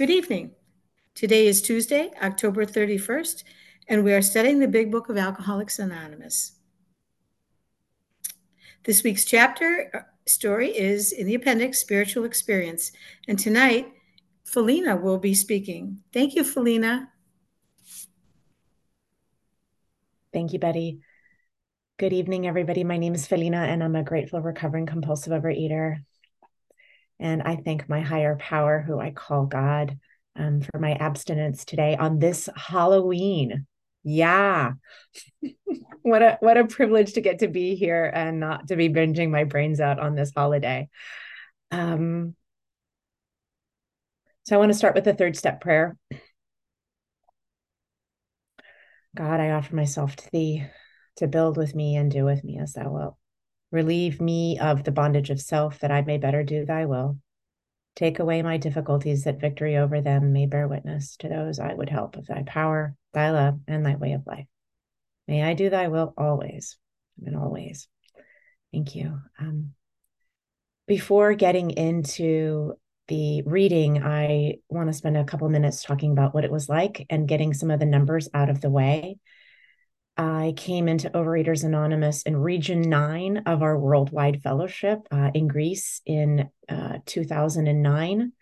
Good evening. Today is Tuesday, October 31st, and we are studying the Big Book of Alcoholics Anonymous. This week's chapter uh, story is in the appendix, Spiritual Experience. And tonight, Felina will be speaking. Thank you, Felina. Thank you, Betty. Good evening, everybody. My name is Felina, and I'm a grateful recovering compulsive overeater. And I thank my higher power, who I call God, um, for my abstinence today on this Halloween. Yeah. what a what a privilege to get to be here and not to be binging my brains out on this holiday. Um, so I want to start with the third step prayer. God, I offer myself to thee to build with me and do with me as thou wilt. Relieve me of the bondage of self that I may better do thy will. Take away my difficulties that victory over them may bear witness to those I would help of thy power, thy love, and thy way of life. May I do thy will always and always. Thank you. Um, before getting into the reading, I want to spend a couple minutes talking about what it was like and getting some of the numbers out of the way. I came into Overeaters Anonymous in Region 9 of our worldwide fellowship uh, in Greece in uh, 2009.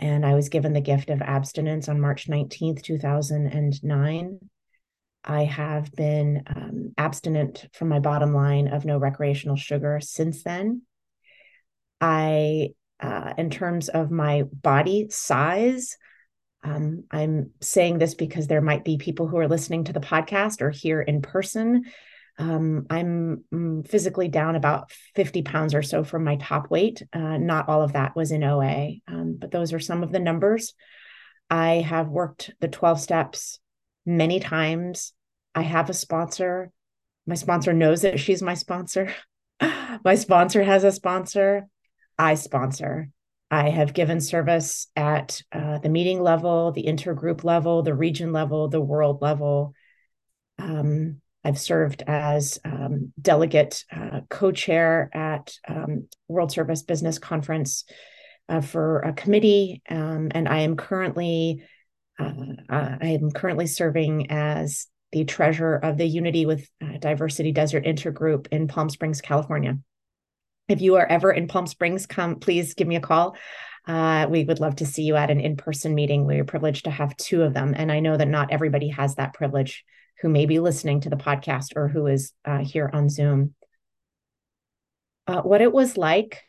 And I was given the gift of abstinence on March 19th, 2009. I have been um, abstinent from my bottom line of no recreational sugar since then. I, uh, in terms of my body size, um, I'm saying this because there might be people who are listening to the podcast or here in person. Um, I'm mm, physically down about 50 pounds or so from my top weight. Uh, not all of that was in OA, um, but those are some of the numbers. I have worked the 12 steps many times. I have a sponsor. My sponsor knows that she's my sponsor. my sponsor has a sponsor. I sponsor. I have given service at uh, the meeting level, the intergroup level, the region level, the world level. Um, I've served as um, delegate uh, co chair at um, World Service Business Conference uh, for a committee, um, and I am currently. Uh, uh, I am currently serving as the treasurer of the Unity with uh, Diversity Desert Intergroup in Palm Springs, California if you are ever in Palm Springs, come please give me a call. Uh, we would love to see you at an in person meeting. We're privileged to have two of them. And I know that not everybody has that privilege who may be listening to the podcast or who is uh, here on Zoom. Uh, what it was like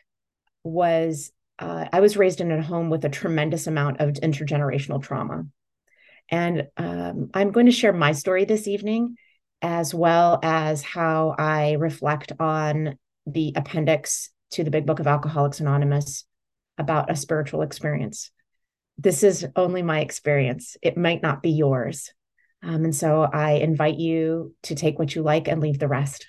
was uh, I was raised in a home with a tremendous amount of intergenerational trauma. And um, I'm going to share my story this evening, as well as how I reflect on the appendix to the Big Book of Alcoholics Anonymous about a spiritual experience. This is only my experience. It might not be yours. Um, and so I invite you to take what you like and leave the rest.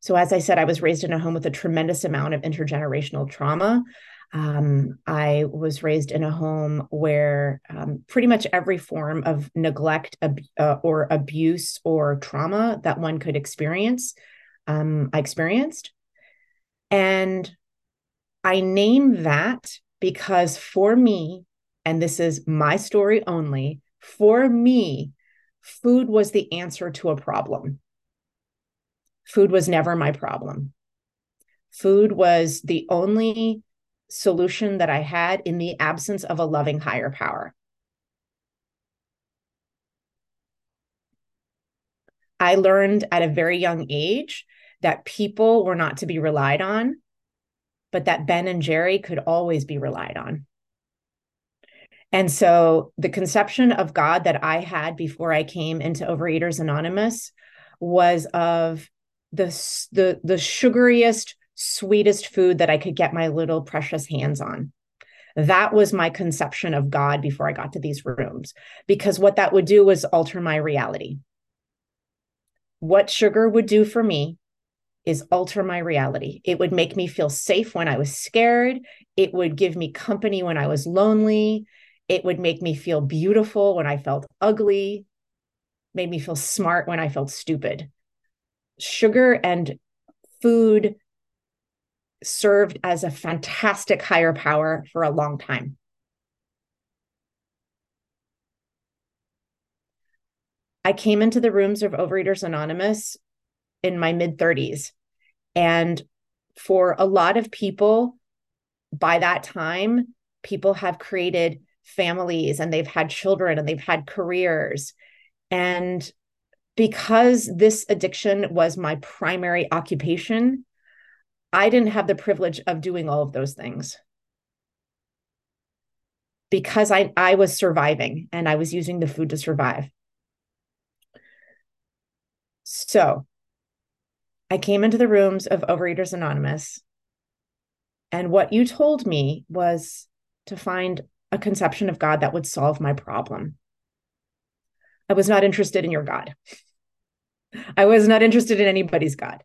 So, as I said, I was raised in a home with a tremendous amount of intergenerational trauma. Um, I was raised in a home where um, pretty much every form of neglect ab- uh, or abuse or trauma that one could experience um, I experienced. And I name that because for me, and this is my story only, for me, food was the answer to a problem. Food was never my problem. Food was the only solution that I had in the absence of a loving higher power. I learned at a very young age that people were not to be relied on, but that Ben and Jerry could always be relied on. And so the conception of God that I had before I came into Overeaters Anonymous was of the, the, the sugariest, sweetest food that I could get my little precious hands on. That was my conception of God before I got to these rooms, because what that would do was alter my reality. What sugar would do for me is alter my reality. It would make me feel safe when I was scared. It would give me company when I was lonely. It would make me feel beautiful when I felt ugly, made me feel smart when I felt stupid. Sugar and food served as a fantastic higher power for a long time. I came into the rooms of Overeaters Anonymous in my mid 30s. And for a lot of people, by that time, people have created families and they've had children and they've had careers. And because this addiction was my primary occupation, I didn't have the privilege of doing all of those things because I, I was surviving and I was using the food to survive. So I came into the rooms of Overeaters Anonymous. And what you told me was to find a conception of God that would solve my problem. I was not interested in your God. I was not interested in anybody's God.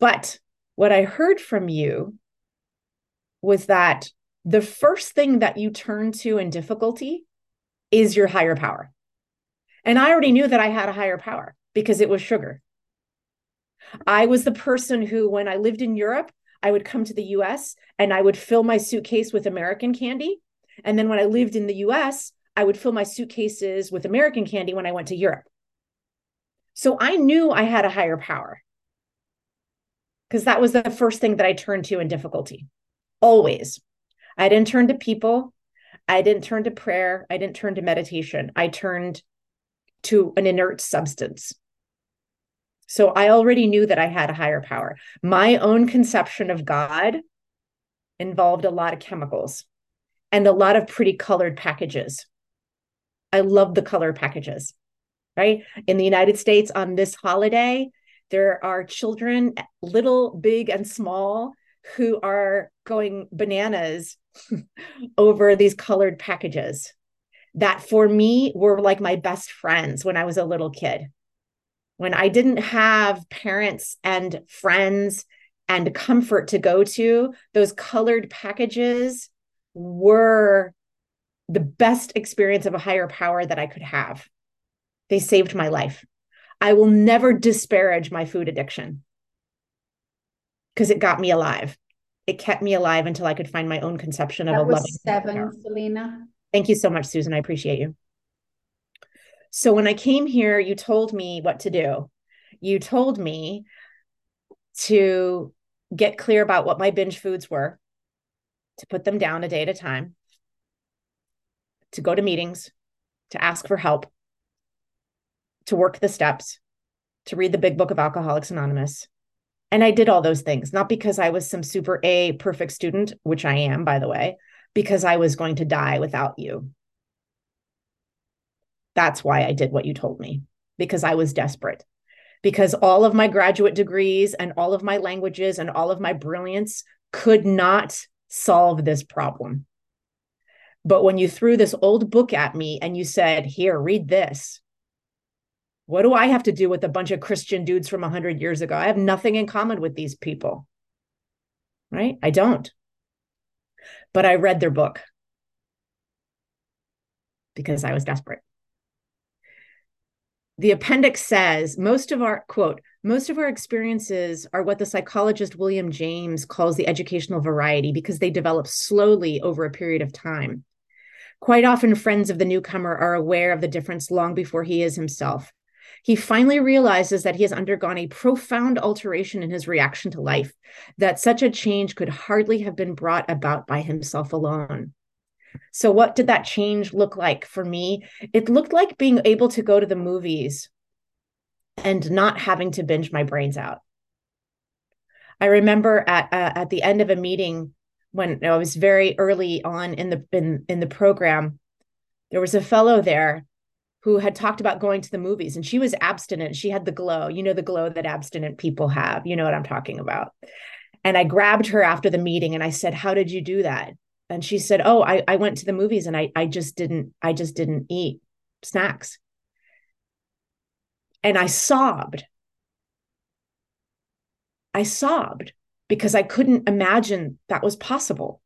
But what I heard from you was that the first thing that you turn to in difficulty is your higher power. And I already knew that I had a higher power because it was sugar. I was the person who, when I lived in Europe, I would come to the US and I would fill my suitcase with American candy. And then when I lived in the US, I would fill my suitcases with American candy when I went to Europe. So I knew I had a higher power because that was the first thing that I turned to in difficulty. Always. I didn't turn to people. I didn't turn to prayer. I didn't turn to meditation. I turned to an inert substance. So I already knew that I had a higher power. My own conception of God involved a lot of chemicals and a lot of pretty colored packages. I love the color packages, right? In the United States on this holiday, there are children, little, big, and small, who are going bananas over these colored packages that for me were like my best friends when I was a little kid. When I didn't have parents and friends and comfort to go to, those colored packages were the best experience of a higher power that I could have. They saved my life. I will never disparage my food addiction because it got me alive. It kept me alive until I could find my own conception of that a loving. Seven, Felina. Thank you so much, Susan. I appreciate you. So when I came here, you told me what to do. You told me to get clear about what my binge foods were, to put them down a day at a time, to go to meetings, to ask for help, to work the steps, to read the big book of Alcoholics Anonymous. And I did all those things, not because I was some super A perfect student, which I am, by the way, because I was going to die without you. That's why I did what you told me, because I was desperate. Because all of my graduate degrees and all of my languages and all of my brilliance could not solve this problem. But when you threw this old book at me and you said, Here, read this, what do I have to do with a bunch of Christian dudes from 100 years ago? I have nothing in common with these people. Right? I don't. But I read their book because I was desperate. The appendix says most of our quote, most of our experiences are what the psychologist William James calls the educational variety because they develop slowly over a period of time. Quite often, friends of the newcomer are aware of the difference long before he is himself he finally realizes that he has undergone a profound alteration in his reaction to life, that such a change could hardly have been brought about by himself alone. So, what did that change look like for me? It looked like being able to go to the movies and not having to binge my brains out. I remember at uh, at the end of a meeting when I was very early on in the in in the program, there was a fellow there who had talked about going to the movies and she was abstinent. She had the glow, you know, the glow that abstinent people have. You know what I'm talking about. And I grabbed her after the meeting and I said, How did you do that? And she said, Oh, I, I went to the movies and I, I just didn't, I just didn't eat snacks. And I sobbed. I sobbed because I couldn't imagine that was possible.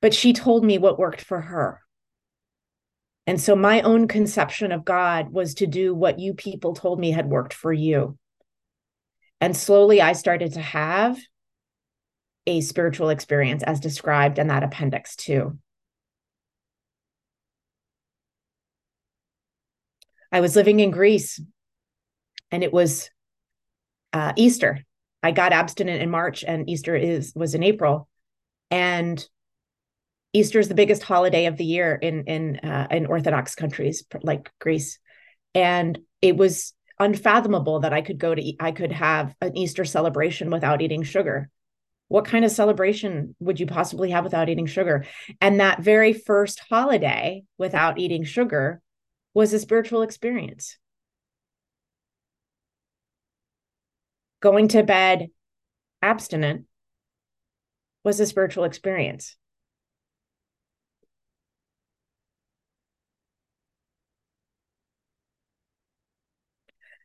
But she told me what worked for her. And so my own conception of God was to do what you people told me had worked for you. And slowly I started to have a spiritual experience as described in that appendix, too. I was living in Greece and it was uh, Easter. I got abstinent in March and Easter is was in April. And Easter is the biggest holiday of the year in in uh, in Orthodox countries like Greece, and it was unfathomable that I could go to I could have an Easter celebration without eating sugar. What kind of celebration would you possibly have without eating sugar? And that very first holiday without eating sugar was a spiritual experience. Going to bed abstinent was a spiritual experience.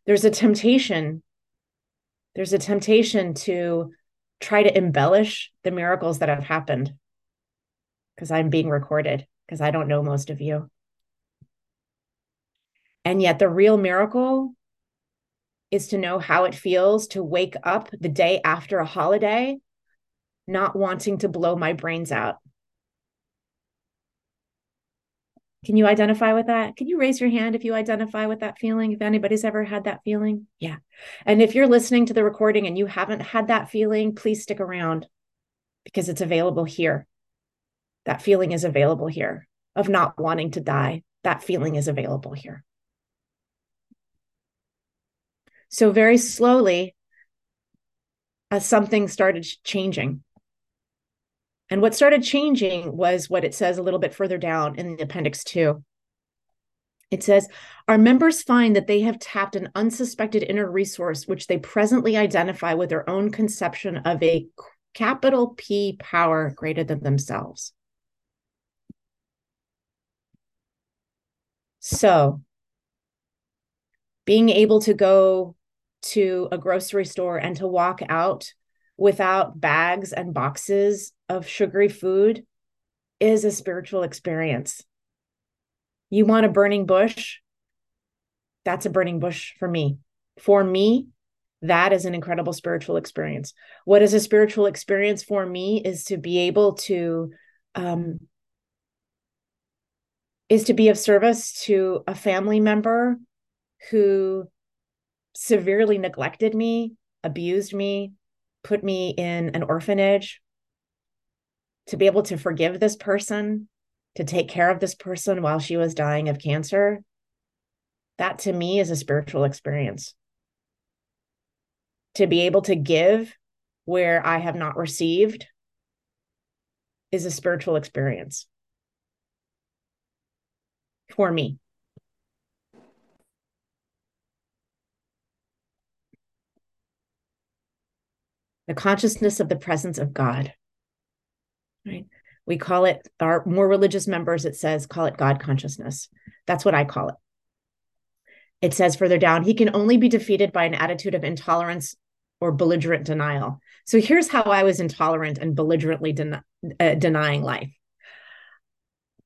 There's a temptation, there's a temptation to try to embellish the miracles that have happened because I'm being recorded, because I don't know most of you. And yet, the real miracle is to know how it feels to wake up the day after a holiday, not wanting to blow my brains out. Can you identify with that? Can you raise your hand if you identify with that feeling? If anybody's ever had that feeling? Yeah. And if you're listening to the recording and you haven't had that feeling, please stick around because it's available here. That feeling is available here of not wanting to die. That feeling is available here. So very slowly, uh, something started changing. And what started changing was what it says a little bit further down in the appendix two. It says, Our members find that they have tapped an unsuspected inner resource, which they presently identify with their own conception of a capital P power greater than themselves. So, being able to go to a grocery store and to walk out without bags and boxes of sugary food is a spiritual experience. You want a burning bush? That's a burning bush for me. For me, that is an incredible spiritual experience. What is a spiritual experience for me is to be able to um, is to be of service to a family member who severely neglected me, abused me, put me in an orphanage, to be able to forgive this person, to take care of this person while she was dying of cancer, that to me is a spiritual experience. To be able to give where I have not received is a spiritual experience for me. The consciousness of the presence of God. Right? We call it our more religious members, it says, call it God consciousness. That's what I call it. It says further down, he can only be defeated by an attitude of intolerance or belligerent denial. So here's how I was intolerant and belligerently den- uh, denying life.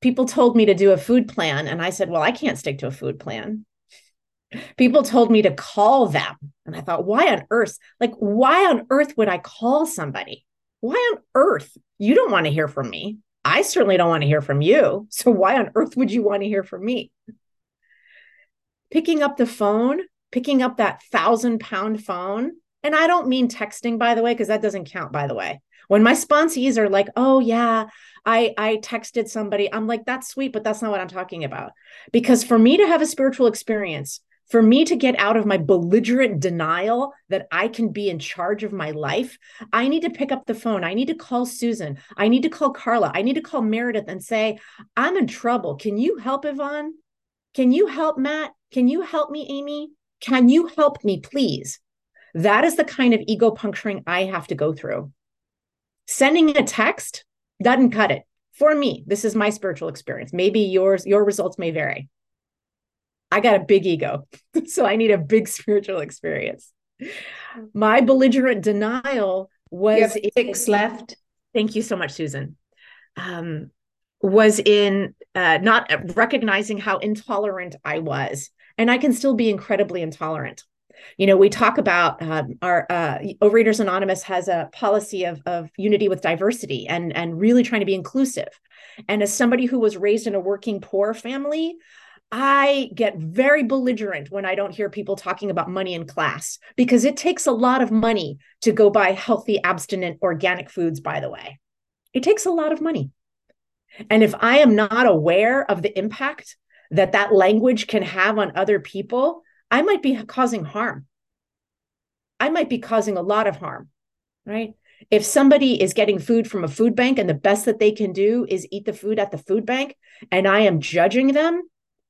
People told me to do a food plan, and I said, Well, I can't stick to a food plan people told me to call them. And I thought, why on earth? Like, why on earth would I call somebody? Why on earth? You don't want to hear from me. I certainly don't want to hear from you. So, why on earth would you want to hear from me? Picking up the phone, picking up that thousand pound phone. And I don't mean texting, by the way, because that doesn't count, by the way. When my sponsees are like, oh, yeah, I, I texted somebody, I'm like, that's sweet, but that's not what I'm talking about. Because for me to have a spiritual experience, for me to get out of my belligerent denial that I can be in charge of my life, I need to pick up the phone. I need to call Susan. I need to call Carla. I need to call Meredith and say, I'm in trouble. Can you help Yvonne? Can you help Matt? Can you help me, Amy? Can you help me, please? That is the kind of ego puncturing I have to go through. Sending a text doesn't cut it. For me, this is my spiritual experience. Maybe yours, your results may vary. I got a big ego. so I need a big spiritual experience. My belligerent denial was six left. Thank you so much, Susan. Um, was in uh, not recognizing how intolerant I was. And I can still be incredibly intolerant. You know, we talk about um, our uh, Overeaters Anonymous has a policy of, of unity with diversity and, and really trying to be inclusive. And as somebody who was raised in a working poor family, I get very belligerent when I don't hear people talking about money in class because it takes a lot of money to go buy healthy, abstinent, organic foods, by the way. It takes a lot of money. And if I am not aware of the impact that that language can have on other people, I might be causing harm. I might be causing a lot of harm, right? If somebody is getting food from a food bank and the best that they can do is eat the food at the food bank, and I am judging them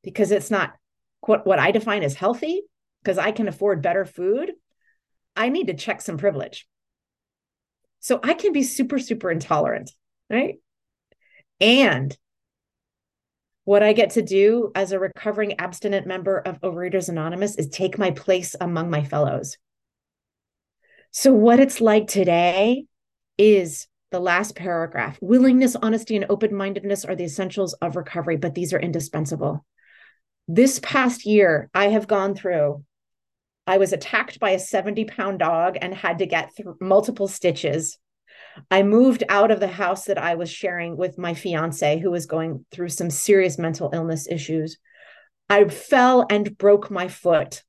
because it's not what, what I define as healthy, because I can afford better food, I need to check some privilege. So I can be super, super intolerant, right? And what I get to do as a recovering abstinent member of Overeaters Anonymous is take my place among my fellows. So, what it's like today is the last paragraph willingness, honesty, and open mindedness are the essentials of recovery, but these are indispensable. This past year, I have gone through, I was attacked by a 70 pound dog and had to get through multiple stitches. I moved out of the house that I was sharing with my fiance, who was going through some serious mental illness issues. I fell and broke my foot.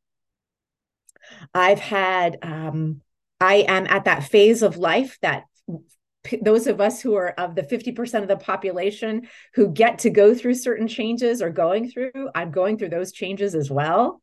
I've had, um, I am at that phase of life that those of us who are of the 50% of the population who get to go through certain changes are going through, I'm going through those changes as well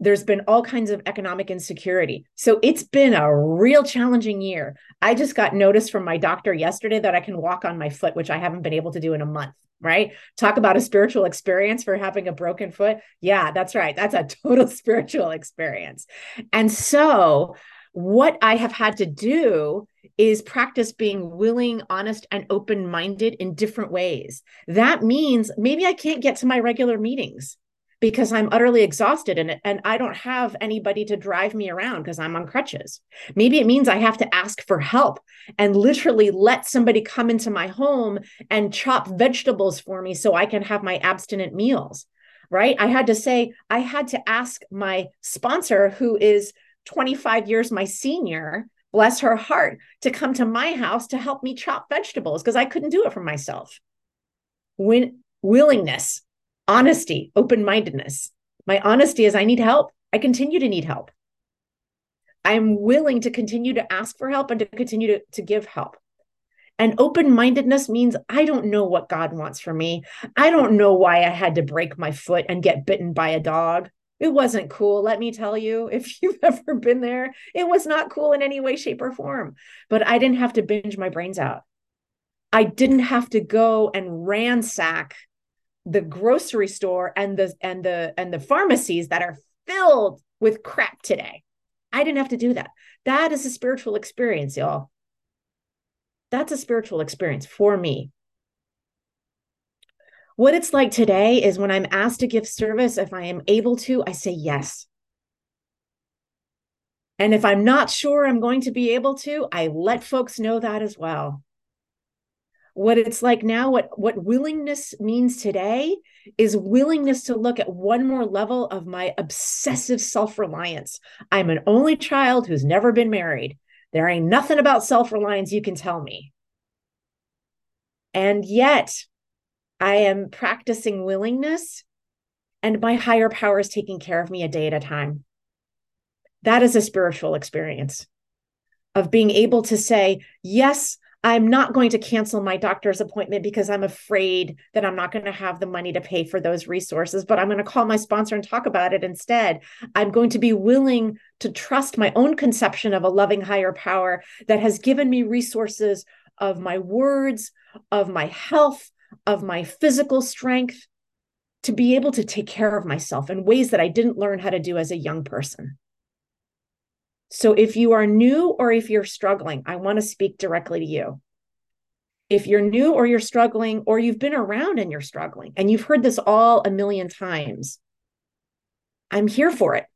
there's been all kinds of economic insecurity. So it's been a real challenging year. I just got notice from my doctor yesterday that I can walk on my foot, which I haven't been able to do in a month, right? Talk about a spiritual experience for having a broken foot. Yeah, that's right. That's a total spiritual experience. And so, what I have had to do is practice being willing, honest, and open minded in different ways. That means maybe I can't get to my regular meetings because I'm utterly exhausted and, and I don't have anybody to drive me around because I'm on crutches. Maybe it means I have to ask for help and literally let somebody come into my home and chop vegetables for me so I can have my abstinent meals. Right. I had to say, I had to ask my sponsor, who is 25 years my senior, bless her heart, to come to my house to help me chop vegetables because I couldn't do it for myself. When willingness honesty, open mindedness. My honesty is I need help. I continue to need help. I'm willing to continue to ask for help and to continue to, to give help. And open mindedness means I don't know what God wants for me. I don't know why I had to break my foot and get bitten by a dog. It wasn't cool, let me tell you. If you've ever been there, it was not cool in any way, shape, or form. But I didn't have to binge my brains out. I didn't have to go and ransack the grocery store and the and the and the pharmacies that are filled with crap today. I didn't have to do that. That is a spiritual experience, y'all. That's a spiritual experience for me. What it's like today is when I'm asked to give service, if I am able to, I say yes. And if I'm not sure I'm going to be able to, I let folks know that as well. What it's like now what what willingness means today is willingness to look at one more level of my obsessive self-reliance. I'm an only child who's never been married. There ain't nothing about self-reliance you can tell me. And yet i am practicing willingness and my higher power is taking care of me a day at a time that is a spiritual experience of being able to say yes I'm not going to cancel my doctor's appointment because I'm afraid that I'm not going to have the money to pay for those resources, but I'm going to call my sponsor and talk about it instead. I'm going to be willing to trust my own conception of a loving higher power that has given me resources of my words, of my health, of my physical strength to be able to take care of myself in ways that I didn't learn how to do as a young person. So if you are new or if you're struggling, I want to speak directly to you. If you're new or you're struggling, or you've been around and you're struggling, and you've heard this all a million times, I'm here for it.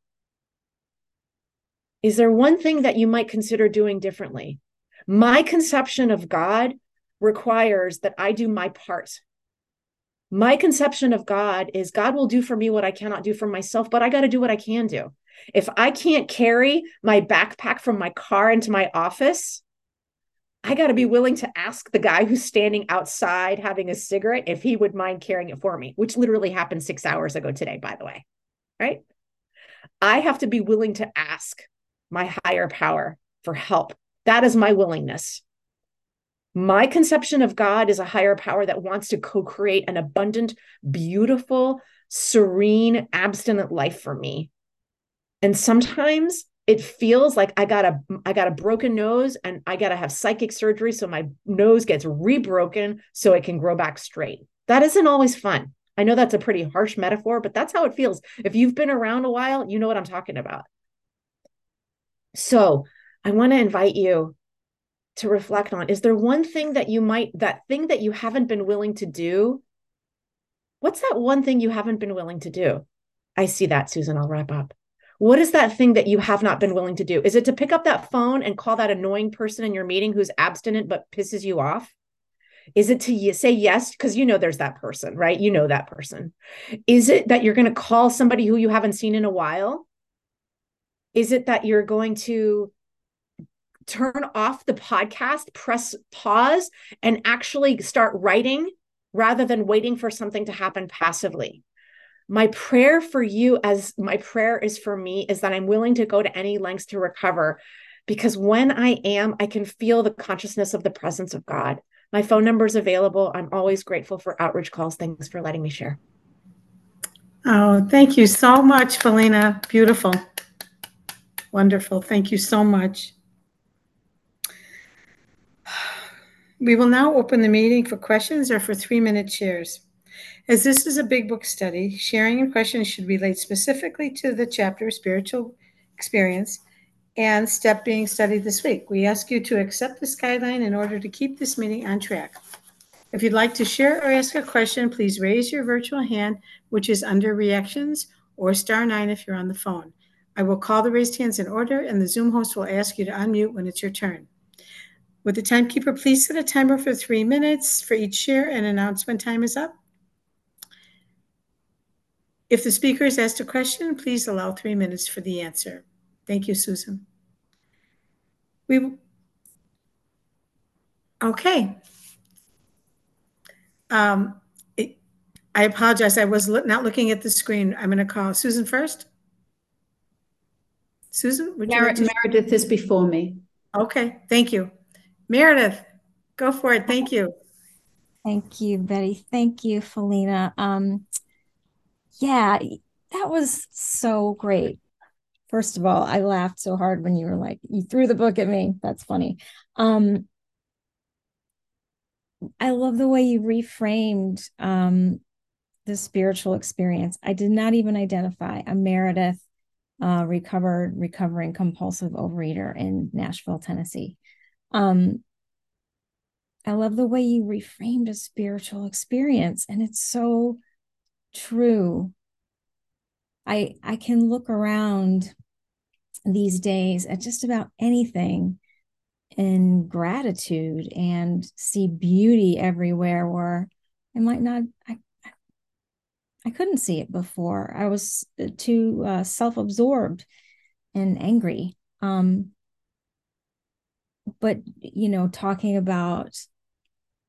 Is there one thing that you might consider doing differently? My conception of God requires that I do my part. My conception of God is God will do for me what I cannot do for myself, but I got to do what I can do. If I can't carry my backpack from my car into my office, I got to be willing to ask the guy who's standing outside having a cigarette if he would mind carrying it for me, which literally happened six hours ago today, by the way. Right. I have to be willing to ask my higher power for help. That is my willingness. My conception of God is a higher power that wants to co create an abundant, beautiful, serene, abstinent life for me. And sometimes it feels like I got a I got a broken nose and I got to have psychic surgery so my nose gets rebroken so it can grow back straight. That isn't always fun. I know that's a pretty harsh metaphor, but that's how it feels. If you've been around a while, you know what I'm talking about. So, I want to invite you to reflect on. Is there one thing that you might that thing that you haven't been willing to do? What's that one thing you haven't been willing to do? I see that susan i'll wrap up. What is that thing that you have not been willing to do? Is it to pick up that phone and call that annoying person in your meeting who's abstinent but pisses you off? Is it to say yes because you know there's that person right? You know that person. Is it that you're going to call somebody who you haven't seen in a while? Is it that you're going to turn off the podcast, press pause, and actually start writing rather than waiting for something to happen passively. My prayer for you, as my prayer is for me, is that I'm willing to go to any lengths to recover. Because when I am, I can feel the consciousness of the presence of God. My phone number is available. I'm always grateful for outreach calls. Thanks for letting me share. Oh, thank you so much, Felina. Beautiful. Wonderful. Thank you so much. We will now open the meeting for questions or for three-minute shares. As this is a big book study, sharing and questions should relate specifically to the chapter spiritual experience and step being studied this week. We ask you to accept this guideline in order to keep this meeting on track. If you'd like to share or ask a question, please raise your virtual hand, which is under reactions, or star nine if you're on the phone. I will call the raised hands in order, and the Zoom host will ask you to unmute when it's your turn. Would the timekeeper please set a timer for three minutes for each share and announce when time is up? If the speaker is asked a question, please allow three minutes for the answer. Thank you, Susan. We okay. Um, it, I apologize. I was lo not looking at the screen. I'm going to call Susan first. Susan, would you Mer like Meredith is before me. Okay, thank you. Meredith, go for it. Thank you. Thank you, Betty. Thank you, Felina. Um, yeah, that was so great. First of all, I laughed so hard when you were like, you threw the book at me. That's funny. Um, I love the way you reframed um, the spiritual experience. I did not even identify a Meredith uh, recovered, recovering compulsive overeater in Nashville, Tennessee. Um, I love the way you reframed a spiritual experience, and it's so true. I I can look around these days at just about anything in gratitude and see beauty everywhere where I might not I I couldn't see it before. I was too uh, self-absorbed and angry. Um, but you know talking about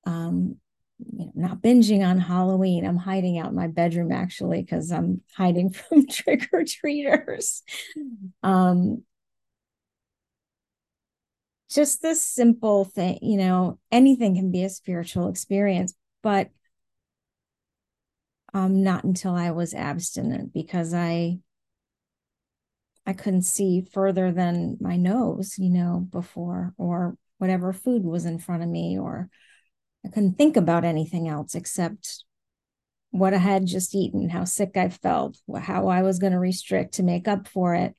um you know, not binging on halloween i'm hiding out in my bedroom actually because i'm hiding from trick-or-treaters um just this simple thing you know anything can be a spiritual experience but um not until i was abstinent because i I couldn't see further than my nose, you know, before, or whatever food was in front of me, or I couldn't think about anything else except what I had just eaten, how sick I felt, how I was going to restrict to make up for it,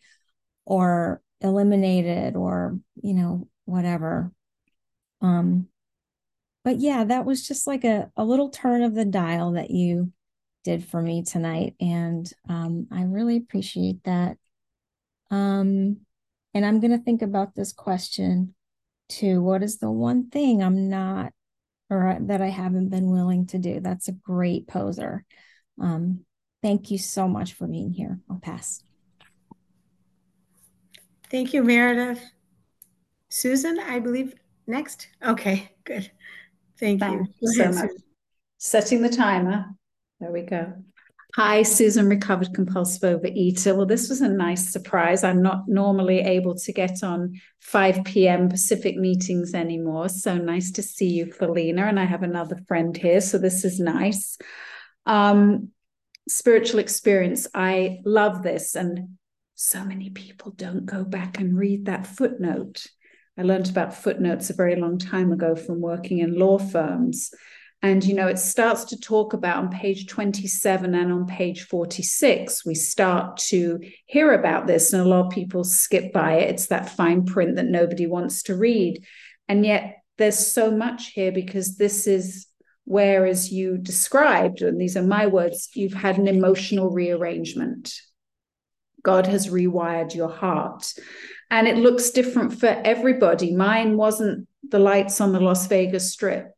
or eliminate it, or, you know, whatever. Um, but yeah, that was just like a, a little turn of the dial that you did for me tonight. And um, I really appreciate that. Um, and I'm going to think about this question too. What is the one thing I'm not or that I haven't been willing to do? That's a great poser. Um, thank you so much for being here. I'll pass. Thank you, Meredith. Susan, I believe next. Okay, good. Thank you. Thank you so much. Setting the timer. There we go. Hi, Susan, recovered compulsive overeater. Well, this was a nice surprise. I'm not normally able to get on 5 p.m. Pacific meetings anymore. So nice to see you, Felina. And I have another friend here. So this is nice. Um, spiritual experience. I love this. And so many people don't go back and read that footnote. I learned about footnotes a very long time ago from working in law firms. And, you know, it starts to talk about on page 27 and on page 46, we start to hear about this. And a lot of people skip by it. It's that fine print that nobody wants to read. And yet there's so much here because this is where, as you described, and these are my words, you've had an emotional rearrangement. God has rewired your heart. And it looks different for everybody. Mine wasn't the lights on the Las Vegas Strip.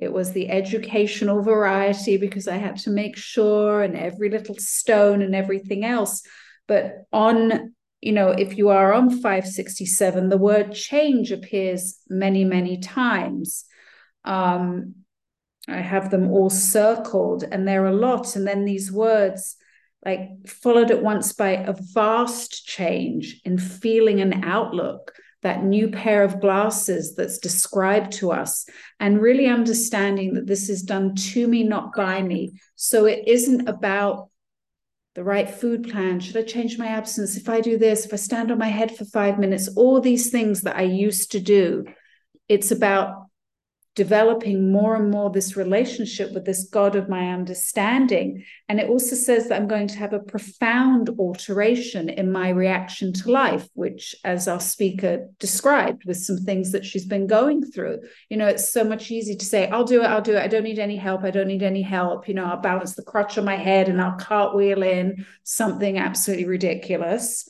It was the educational variety because I had to make sure and every little stone and everything else. But on, you know, if you are on 567, the word change appears many, many times. Um, I have them all circled and there are a lot. And then these words, like followed at once by a vast change in feeling and outlook that new pair of glasses that's described to us, and really understanding that this is done to me, not by me. So it isn't about the right food plan. Should I change my absence? If I do this, if I stand on my head for five minutes, all these things that I used to do, it's about developing more and more this relationship with this God of my understanding. And it also says that I'm going to have a profound alteration in my reaction to life, which, as our speaker described, with some things that she's been going through. You know, it's so much easier to say, I'll do it, I'll do it. I don't need any help. I don't need any help. You know, I'll balance the crutch on my head and I'll cartwheel in something absolutely ridiculous.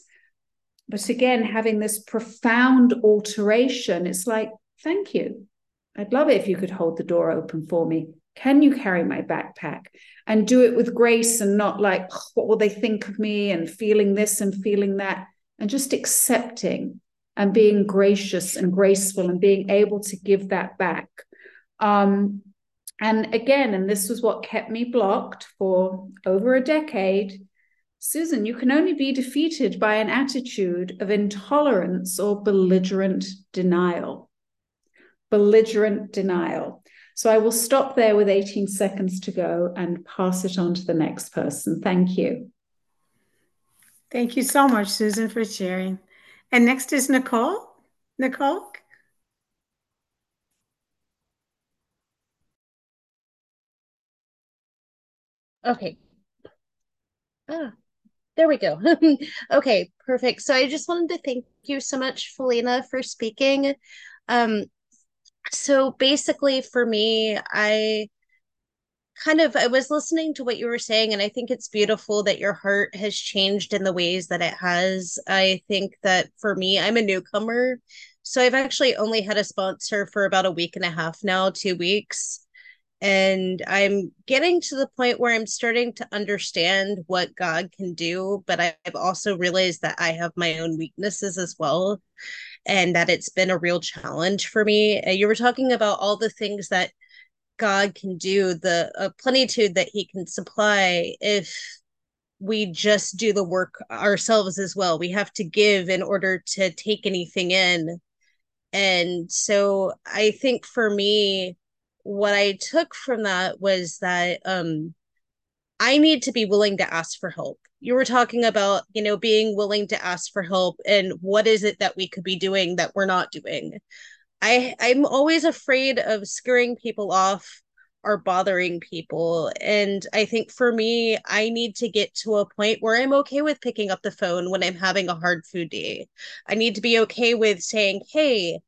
But again, having this profound alteration, it's like, thank you I'd love it if you could hold the door open for me. Can you carry my backpack? And do it with grace and not like, oh, what will they think of me? And feeling this and feeling that, and just accepting and being gracious and graceful and being able to give that back. Um, and again, and this was what kept me blocked for over a decade. Susan, you can only be defeated by an attitude of intolerance or belligerent denial belligerent denial. So I will stop there with 18 seconds to go and pass it on to the next person. Thank you. Thank you so much, Susan, for sharing. And next is Nicole. Nicole? Okay. Ah, there we go. okay, perfect. So I just wanted to thank you so much, Felina, for speaking. Um, so basically for me i kind of i was listening to what you were saying and i think it's beautiful that your heart has changed in the ways that it has. I think that for me i'm a newcomer so i've actually only had a sponsor for about a week and a half now two weeks and i'm getting to the point where i'm starting to understand what god can do but i've also realized that i have my own weaknesses as well and that it's been a real challenge for me. Uh, you were talking about all the things that God can do, the uh, plenitude that He can supply if we just do the work ourselves as well. We have to give in order to take anything in. And so I think for me, what I took from that was that um, I need to be willing to ask for help. You were talking about you know being willing to ask for help and what is it that we could be doing that we're not doing? I i'm always afraid of scaring people off or bothering people. And i think for me i need to get to a point where i'm okay with picking up the phone when i'm having a hard food day. I need to be okay with saying hey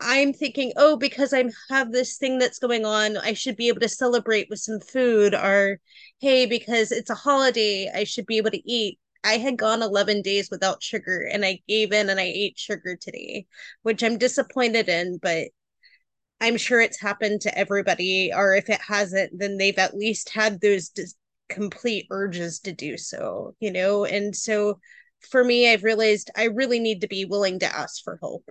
I'm thinking, oh, because I have this thing that's going on, I should be able to celebrate with some food, or hey, because it's a holiday, I should be able to eat. I had gone 11 days without sugar and I gave in and I ate sugar today, which I'm disappointed in, but I'm sure it's happened to everybody. Or if it hasn't, then they've at least had those dis- complete urges to do so, you know? And so for me, I've realized I really need to be willing to ask for help.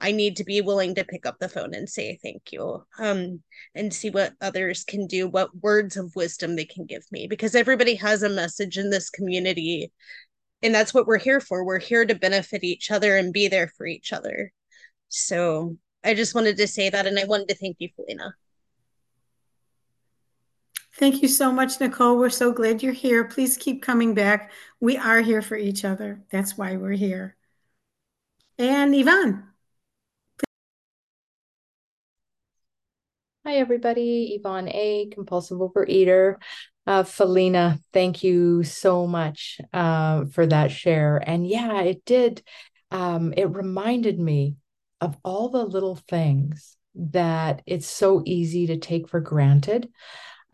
I need to be willing to pick up the phone and say thank you um, and see what others can do, what words of wisdom they can give me, because everybody has a message in this community. And that's what we're here for. We're here to benefit each other and be there for each other. So I just wanted to say that. And I wanted to thank you, Felina. Thank you so much, Nicole. We're so glad you're here. Please keep coming back. We are here for each other. That's why we're here. And Yvonne. Everybody. Yvonne A., compulsive overeater. Uh, Felina, thank you so much uh, for that share. And yeah, it did. Um, it reminded me of all the little things that it's so easy to take for granted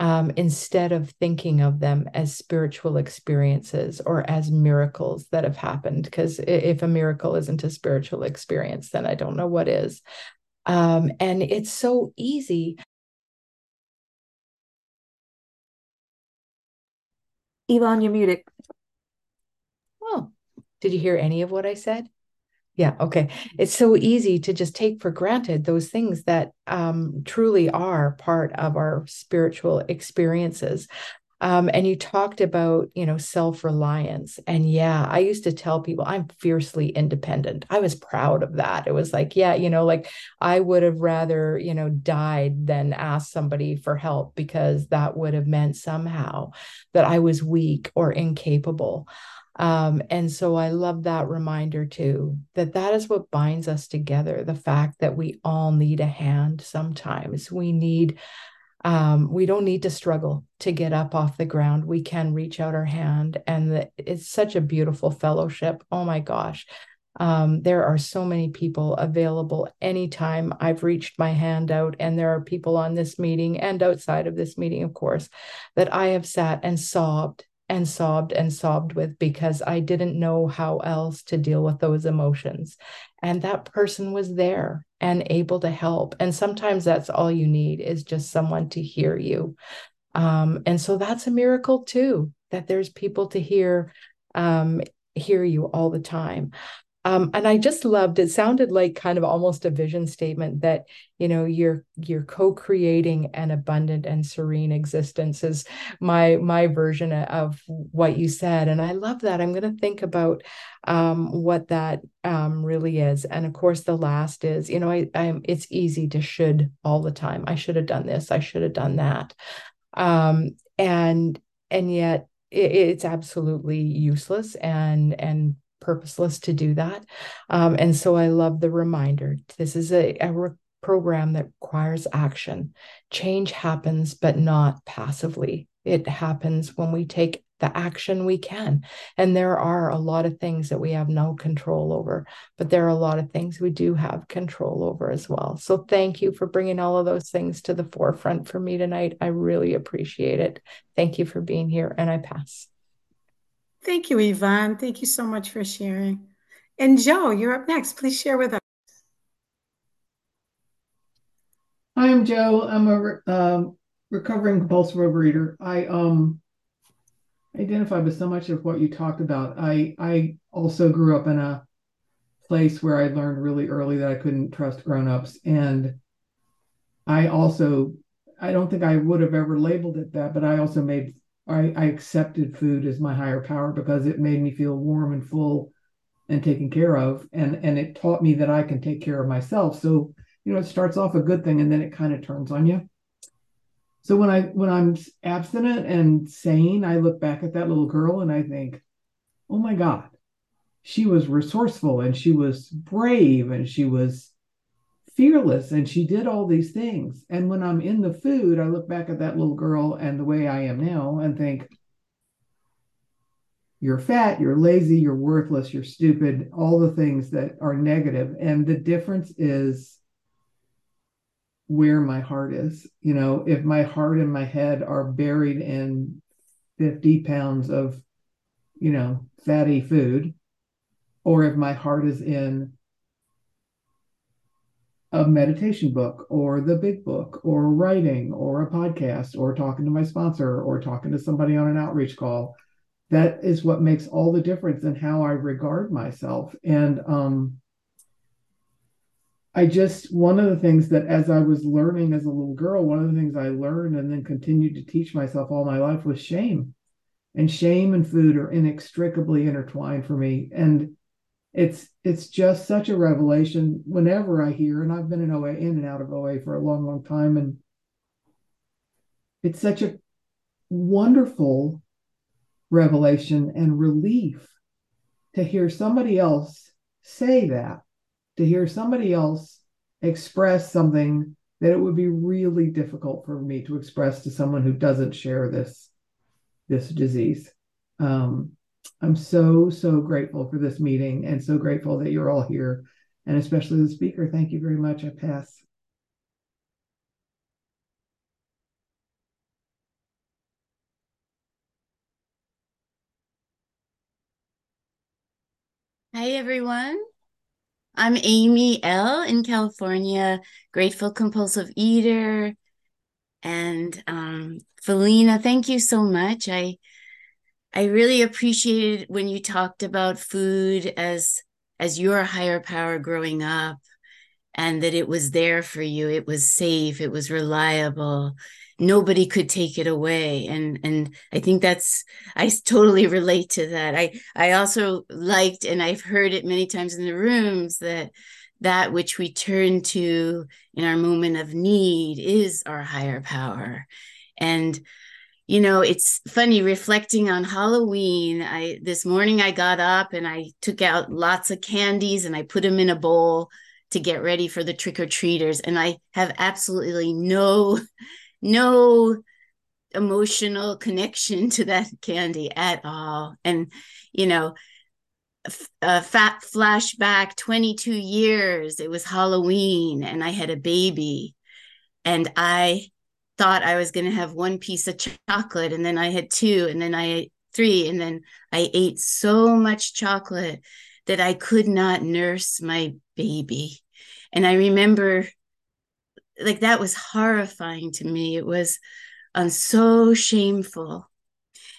um, instead of thinking of them as spiritual experiences or as miracles that have happened. Because if a miracle isn't a spiritual experience, then I don't know what is. Um, and it's so easy. Yvonne, you're muted. Oh, did you hear any of what I said? Yeah, okay. It's so easy to just take for granted those things that um, truly are part of our spiritual experiences. Um, and you talked about, you know, self reliance. And yeah, I used to tell people I'm fiercely independent. I was proud of that. It was like, yeah, you know, like I would have rather, you know, died than ask somebody for help because that would have meant somehow that I was weak or incapable. Um, and so I love that reminder too that that is what binds us together the fact that we all need a hand sometimes. We need um, we don't need to struggle to get up off the ground. We can reach out our hand, and the, it's such a beautiful fellowship. Oh my gosh. Um, there are so many people available anytime I've reached my hand out, and there are people on this meeting and outside of this meeting, of course, that I have sat and sobbed and sobbed and sobbed with because I didn't know how else to deal with those emotions. And that person was there and able to help. And sometimes that's all you need is just someone to hear you. Um, and so that's a miracle too, that there's people to hear um, hear you all the time. Um, and I just loved it. Sounded like kind of almost a vision statement that you know you're you're co-creating an abundant and serene existence is my my version of what you said, and I love that. I'm going to think about um, what that um, really is. And of course, the last is you know I, I'm it's easy to should all the time. I should have done this. I should have done that. Um, and and yet it's absolutely useless and and purposeless to do that. Um, and so I love the reminder. This is a, a re- program that requires action. Change happens, but not passively. It happens when we take the action we can. And there are a lot of things that we have no control over, but there are a lot of things we do have control over as well. So thank you for bringing all of those things to the forefront for me tonight. I really appreciate it. Thank you for being here, and I pass. Thank you, Yvonne. Thank you so much for sharing. And Joe, you're up next. Please share with us. Hi, I'm Joe. I'm a um, recovering compulsive overeater. I um identify with so much of what you talked about. I I also grew up in a place where I learned really early that I couldn't trust grown-ups and I also I don't think I would have ever labeled it that, but I also made I, I accepted food as my higher power because it made me feel warm and full and taken care of. And and it taught me that I can take care of myself. So, you know, it starts off a good thing and then it kind of turns on you. So when I when I'm abstinent and sane, I look back at that little girl and I think, oh my God, she was resourceful and she was brave and she was fearless and she did all these things. And when I'm in the food, I look back at that little girl and the way I am now and think, you're fat, you're lazy, you're worthless, you're stupid, all the things that are negative. And the difference is where my heart is. You know, if my heart and my head are buried in 50 pounds of, you know, fatty food, or if my heart is in a meditation book or the big book or writing or a podcast or talking to my sponsor or talking to somebody on an outreach call that is what makes all the difference in how I regard myself. And um, I just, one of the things that as I was learning as a little girl, one of the things I learned and then continued to teach myself all my life was shame. And shame and food are inextricably intertwined for me. And it's it's just such a revelation whenever I hear, and I've been in OA in and out of OA for a long, long time, and it's such a wonderful revelation and relief to hear somebody else say that, to hear somebody else express something that it would be really difficult for me to express to someone who doesn't share this this disease. Um, I'm so so grateful for this meeting and so grateful that you're all here, and especially the speaker. Thank you very much. I pass. Hi, everyone. I'm Amy L. in California, grateful compulsive eater. And um, Felina, thank you so much. I I really appreciated when you talked about food as as your higher power growing up and that it was there for you. It was safe, it was reliable, nobody could take it away. And and i think that's i totally relate to that. I i also liked and i've heard it many times in the rooms that that which we turn to in our moment of need is our higher power. And you know it's funny reflecting on halloween i this morning i got up and i took out lots of candies and i put them in a bowl to get ready for the trick-or-treaters and i have absolutely no no emotional connection to that candy at all. And, you know, a fat flashback 22 years, it was Halloween and I had a baby. And I thought I was going to have one piece of chocolate. And then I had two. And then I ate three. And then I ate so much chocolate that I could not nurse my baby. And I remember like that was horrifying to me. It was um, so shameful.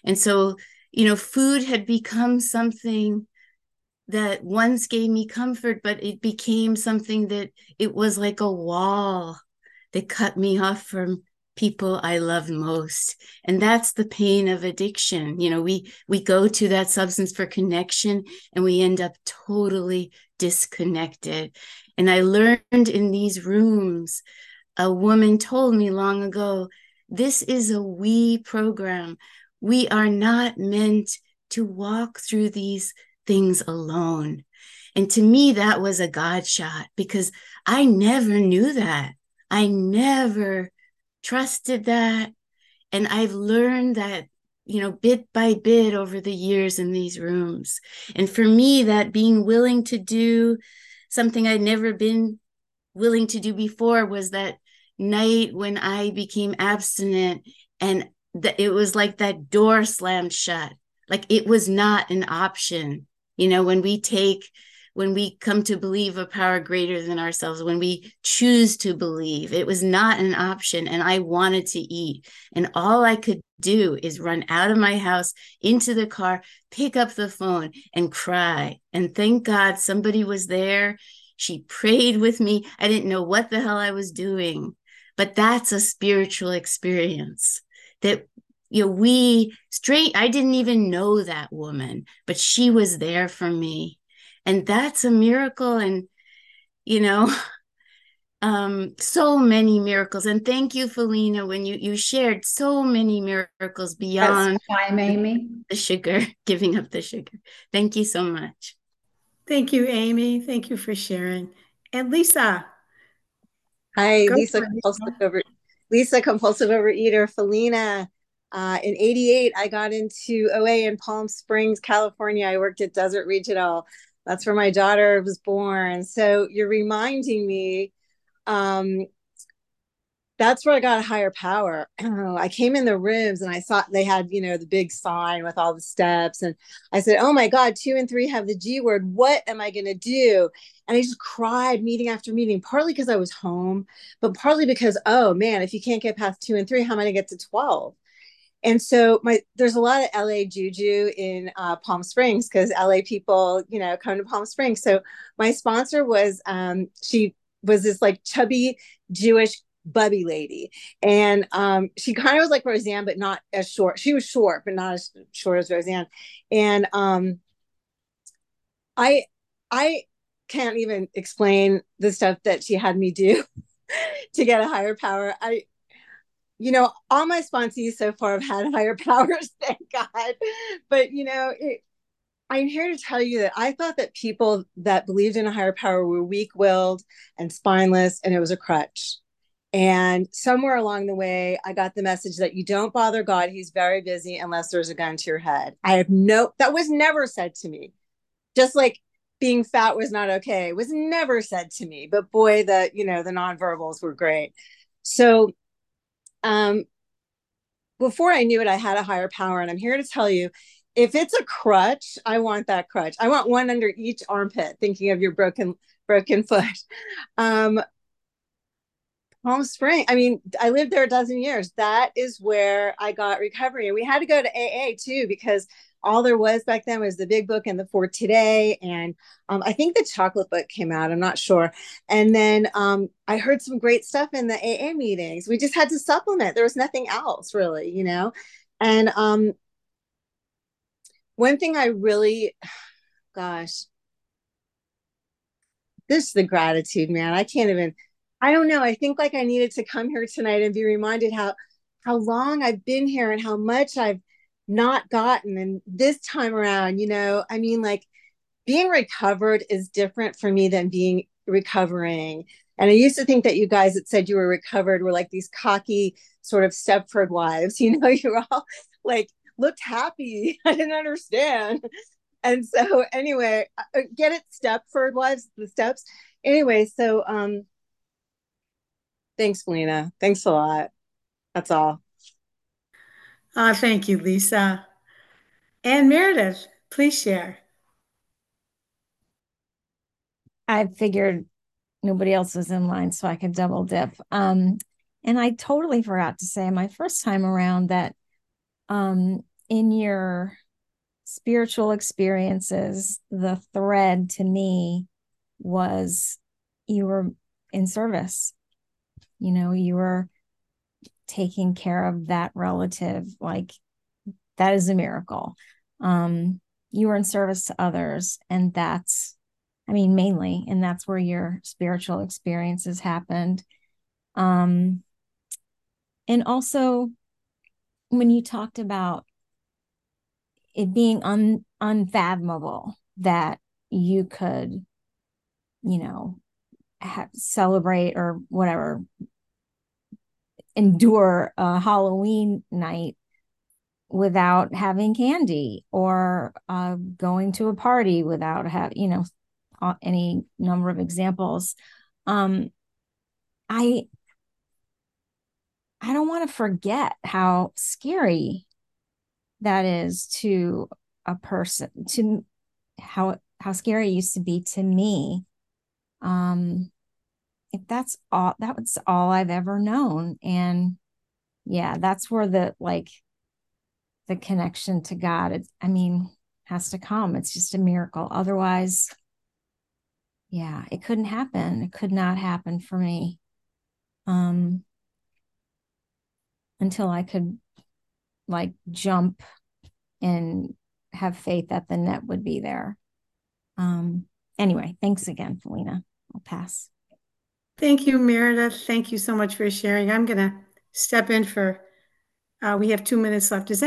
And so, you know, food had become something that once gave me comfort, but it became something that it was like a wall that cut me off from people I love most. And that's the pain of addiction. You know, we we go to that substance for connection and we end up totally disconnected. And I learned in these rooms a woman told me long ago this is a we program. We are not meant to walk through these things alone. And to me, that was a God shot because I never knew that. I never trusted that. And I've learned that, you know, bit by bit over the years in these rooms. And for me, that being willing to do something I'd never been willing to do before was that night when I became abstinent and that it was like that door slammed shut. Like it was not an option. You know, when we take, when we come to believe a power greater than ourselves, when we choose to believe, it was not an option. And I wanted to eat. And all I could do is run out of my house into the car, pick up the phone, and cry. And thank God somebody was there. She prayed with me. I didn't know what the hell I was doing but that's a spiritual experience that you know we straight i didn't even know that woman but she was there for me and that's a miracle. And you know um so many miracles. And thank you felina when you you shared so many miracles beyond time amy. the sugar giving up the sugar. Thank you so much. Thank you amy. Thank you for sharing. And lisa. Hi, Go Lisa, compulsive over, Lisa, compulsive overeater, Felina. Uh, in 88, I got into OA in Palm Springs, California. I worked at Desert Regional. That's where my daughter was born. So you're reminding me um, that's where I got a higher power. I came in the rooms and I saw they had, you know, the big sign with all the steps. And I said, Oh my God, two and three have the G word. What am I going to do? And I just cried meeting after meeting, partly because I was home, but partly because, oh man, if you can't get past two and three, how am I going to get to 12? And so my there's a lot of LA juju in uh, Palm Springs because LA people, you know, come to Palm Springs. So my sponsor was um, she was this like chubby Jewish bubby lady, and um, she kind of was like Roseanne, but not as short. She was short, but not as short as Roseanne. And um, I I can't even explain the stuff that she had me do to get a higher power. I you know, all my sponsees so far have had higher powers, thank God. But, you know, it, I'm here to tell you that I thought that people that believed in a higher power were weak willed and spineless, and it was a crutch. And somewhere along the way, I got the message that you don't bother God. He's very busy unless there's a gun to your head. I have no, that was never said to me. Just like being fat was not okay, was never said to me. But boy, the, you know, the nonverbals were great. So um, before I knew it, I had a higher power. And I'm here to tell you if it's a crutch, I want that crutch. I want one under each armpit, thinking of your broken broken foot. Um, Palm Spring. I mean, I lived there a dozen years. That is where I got recovery. And we had to go to AA too, because all there was back then was the big book and the for today. And um, i think the chocolate book came out i'm not sure. And then um, i heard some great stuff in the aa meetings. We just had to supplement. There was nothing else really you know? And um, one thing i really gosh. This is the gratitude man. I can't even i don't know. I think like i needed to come here tonight and be reminded how how long i've been here and how much i've not gotten. And this time around, you know, I mean, like being recovered is different for me than being recovering. And I used to think that you guys that said you were recovered were like these cocky sort of Stepford wives, you know, you're all like looked happy. I didn't understand. And so anyway, uh, get it Stepford wives, the steps. Anyway, so um thanks, Melina. Thanks a lot. That's all. Uh, thank you, Lisa. And Meredith, please share. I figured nobody else was in line, so I could double dip. Um, and I totally forgot to say my first time around that um, in your spiritual experiences, the thread to me was you were in service. You know, you were taking care of that relative like that is a miracle. Um you are in service to others and that's i mean mainly and that's where your spiritual experiences happened. Um and also when you talked about it being un, unfathomable that you could you know have, celebrate or whatever endure a Halloween night without having candy or uh, going to a party without have you know any number of examples. Um i i don't want to forget how scary that is to a person to how how scary it used to be to me. Um if that's all that was all I've ever known. And yeah, that's where the like the connection to God, it, I mean, has to come. It's just a miracle. Otherwise, yeah, it couldn't happen. It could not happen for me. Um until I could like jump and have faith that the net would be there. Um anyway, thanks again, Felina. I'll pass. Thank you, Meredith. Thank you so much for sharing. I'm going to step in for, uh, we have two minutes left. Does any